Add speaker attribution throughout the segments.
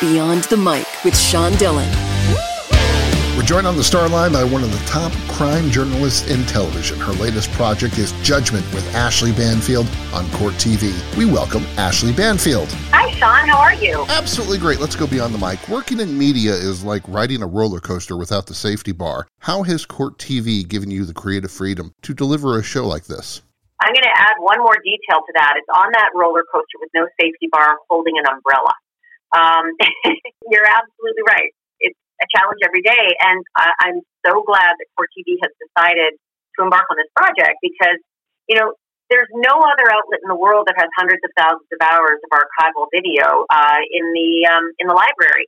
Speaker 1: Beyond the Mic with Sean Dillon.
Speaker 2: We're joined on the star line by one of the top crime journalists in television. Her latest project is Judgment with Ashley Banfield on Court TV. We welcome Ashley Banfield.
Speaker 3: Hi, Sean. How are you?
Speaker 2: Absolutely great. Let's go beyond the mic. Working in media is like riding a roller coaster without the safety bar. How has Court TV given you the creative freedom to deliver a show like this?
Speaker 3: I'm going to add one more detail to that. It's on that roller coaster with no safety bar holding an umbrella. Um, you're absolutely right. It's a challenge every day. And I, I'm so glad that Court TV has decided to embark on this project because, you know, there's no other outlet in the world that has hundreds of thousands of hours of archival video uh, in the um, in the library,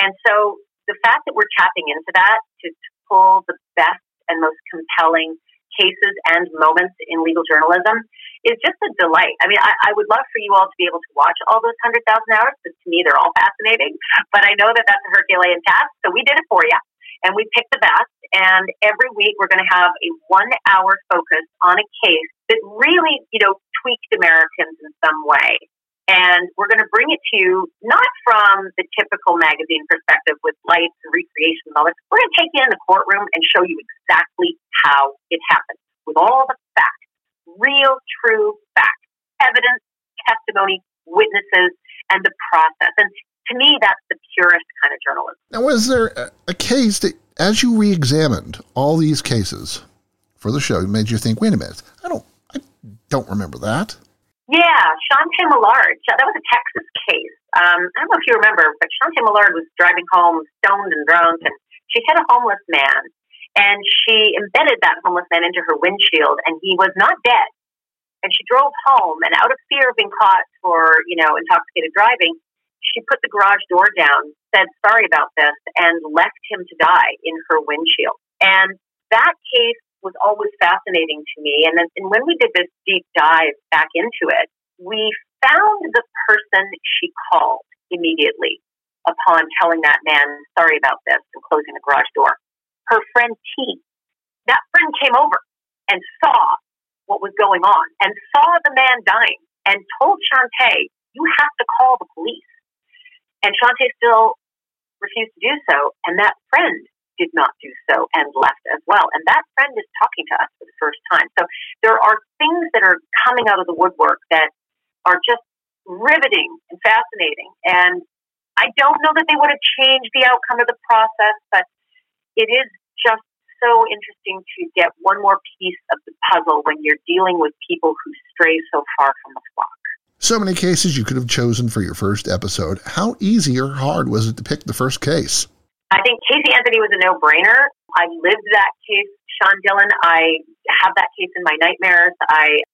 Speaker 3: and so the fact that we're tapping into that to pull the best and most compelling cases and moments in legal journalism is just a delight. I mean, I, I would love for you all to be able to watch all those 100,000 hours because to me they're all fascinating. But I know that that's a Herculean task, so we did it for you. And we picked the best. And every week we're going to have a one hour focus on a case that really, you know, tweaked Americans in some way. And we're going to bring it to you not from the typical magazine perspective with lights and recreation and all this. We're going to take you in the courtroom and show you exactly how it happened with all the facts, real, true facts, evidence, testimony, witnesses, and the process. And to me, that's the purest kind of journalism.
Speaker 2: Now, was there a case that, as you re examined all these cases for the show, made you think, wait a minute, I don't, I don't remember that?
Speaker 3: Yeah, Chante Mallard. That was a Texas case. Um, I don't know if you remember, but Chante Mallard was driving home stoned and drunk, and she hit a homeless man, and she embedded that homeless man into her windshield, and he was not dead. And she drove home, and out of fear of being caught for, you know, intoxicated driving, she put the garage door down, said sorry about this, and left him to die in her windshield. And that case was always fascinating to me. And then and when we did this deep dive back into it, we found the person she called immediately upon telling that man sorry about this and closing the garage door. Her friend T. That friend came over and saw what was going on and saw the man dying and told Chante, you have to call the police. And Chante still refused to do so. And that friend did not do so and left as well. And that friend is talking to us for the first time. So there are things that are coming out of the woodwork that are just riveting and fascinating. And I don't know that they would have changed the outcome of the process, but it is just so interesting to get one more piece of the puzzle when you're dealing with people who stray so far from the flock.
Speaker 2: So many cases you could have chosen for your first episode. How easy or hard was it to pick the first case?
Speaker 3: I think Casey Anthony was a no brainer. I lived that case, Sean Dillon. I have that case in my nightmares. I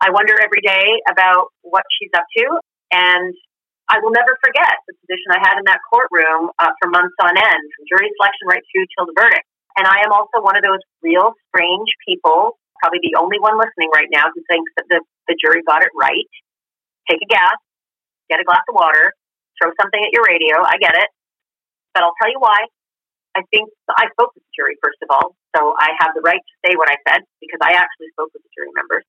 Speaker 3: I wonder every day about what she's up to, and I will never forget the position I had in that courtroom uh, for months on end, from jury selection right through till the verdict. And I am also one of those real strange people, probably the only one listening right now, who thinks that the, the jury got it right. Take a gas, get a glass of water, throw something at your radio. I get it. But I'll tell you why. I think I spoke with the jury, first of all, so I have the right to say what I said because I actually spoke with the jury members.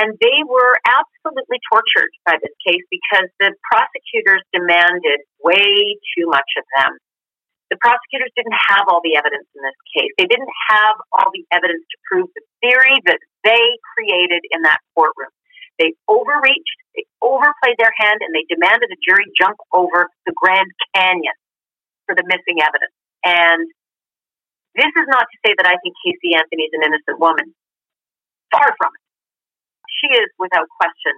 Speaker 3: And they were absolutely tortured by this case because the prosecutors demanded way too much of them. The prosecutors didn't have all the evidence in this case. They didn't have all the evidence to prove the theory that they created in that courtroom. They overreached, they overplayed their hand, and they demanded the jury jump over the Grand Canyon for the missing evidence. And this is not to say that I think Casey Anthony is an innocent woman. Far from it. She is, without question,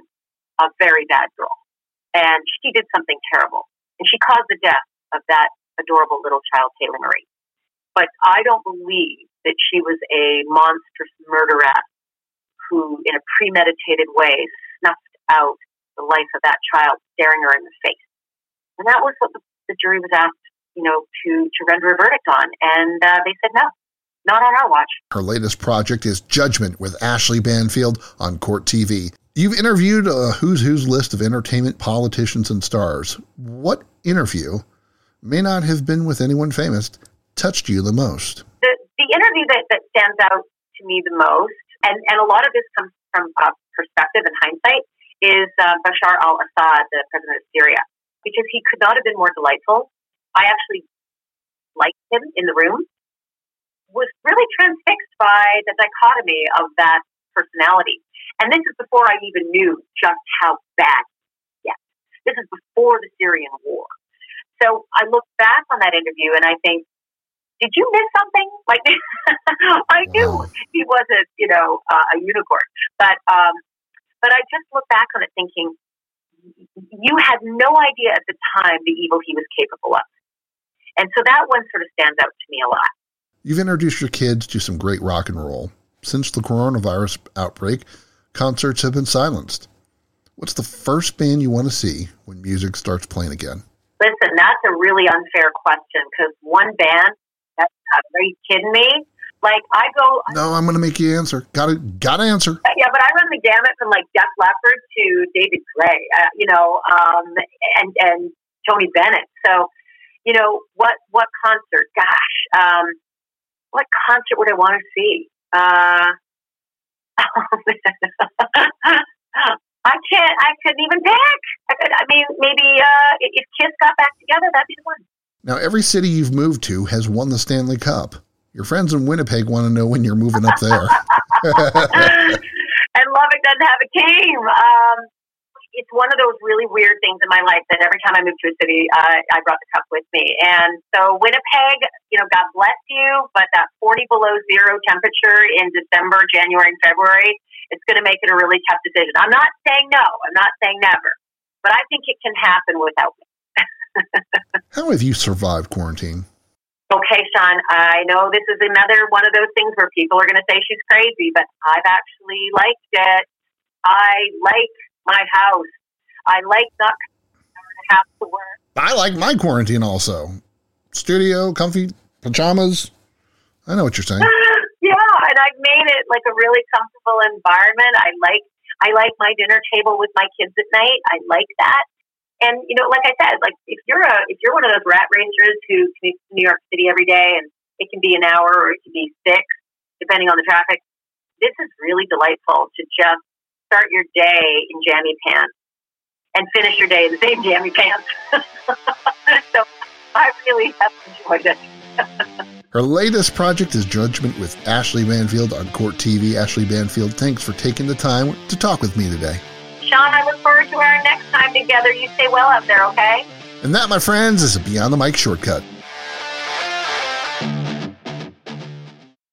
Speaker 3: a very bad girl. And she did something terrible. And she caused the death of that adorable little child, Taylor Marie. But I don't believe that she was a monstrous murderess who, in a premeditated way, snuffed out the life of that child, staring her in the face. And that was what the, the jury was asked you know, to, to render a verdict on. And uh, they said no, not on our watch.
Speaker 2: Her latest project is Judgment with Ashley Banfield on Court TV. You've interviewed a who's who's list of entertainment politicians and stars. What interview may not have been with anyone famous touched you the most?
Speaker 3: The, the interview that, that stands out to me the most, and, and a lot of this comes from uh, perspective and hindsight, is uh, Bashar al Assad, the president of Syria. because he could not have been more delightful. I actually liked him in the room. Was really transfixed by the dichotomy of that personality. And this is before I even knew just how bad Yeah, This is before the Syrian war. So I look back on that interview and I think, did you miss something? Like, I knew he wasn't, you know, uh, a unicorn, but um, but I just look back on it thinking, you had no idea at the time the evil he was capable of, and so that one sort of stands out to me a lot.
Speaker 2: You've introduced your kids to some great rock and roll. Since the coronavirus outbreak, concerts have been silenced. What's the first band you want to see when music starts playing again?
Speaker 3: Listen, that's a really unfair question because one band are you kidding me? Like I go.
Speaker 2: No, I'm going to make you answer. Got to, got to answer.
Speaker 3: Yeah, but I run the gamut from like Def Leppard to David Gray, uh, you know, um, and and Tony Bennett. So, you know, what what concert? Gosh, um, what concert would I want to see? Uh, I can't. I couldn't even pick. I, could, I mean, maybe uh, if Kiss got back together, that'd be the one.
Speaker 2: Now, every city you've moved to has won the Stanley Cup. Your friends in Winnipeg want to know when you're moving up there.
Speaker 3: and Lubbock doesn't have a team. Um, it's one of those really weird things in my life that every time I move to a city, uh, I brought the cup with me. And so Winnipeg, you know, God bless you, but that 40 below zero temperature in December, January, and February, it's going to make it a really tough decision. I'm not saying no. I'm not saying never, but I think it can happen without me.
Speaker 2: How have you survived quarantine?
Speaker 3: Okay, Sean, I know this is another one of those things where people are going to say she's crazy, but I've actually liked it. I like my house. I like not have to work.
Speaker 2: I like my quarantine also. Studio, comfy pajamas. I know what you're saying.
Speaker 3: yeah, and I've made it like a really comfortable environment. I like I like my dinner table with my kids at night. I like that. And you know, like I said, like if you're a if you're one of those rat racers who commutes to New York City every day, and it can be an hour or it can be six, depending on the traffic. This is really delightful to just start your day in jammy pants and finish your day in the same jammy pants. so I really have enjoyed it.
Speaker 2: Her latest project is Judgment with Ashley Banfield on Court TV. Ashley Banfield, thanks for taking the time to talk with me today.
Speaker 3: Sean, I look forward to our next time together. You stay well out there, okay?
Speaker 2: And that, my friends, is a Beyond the Mic shortcut.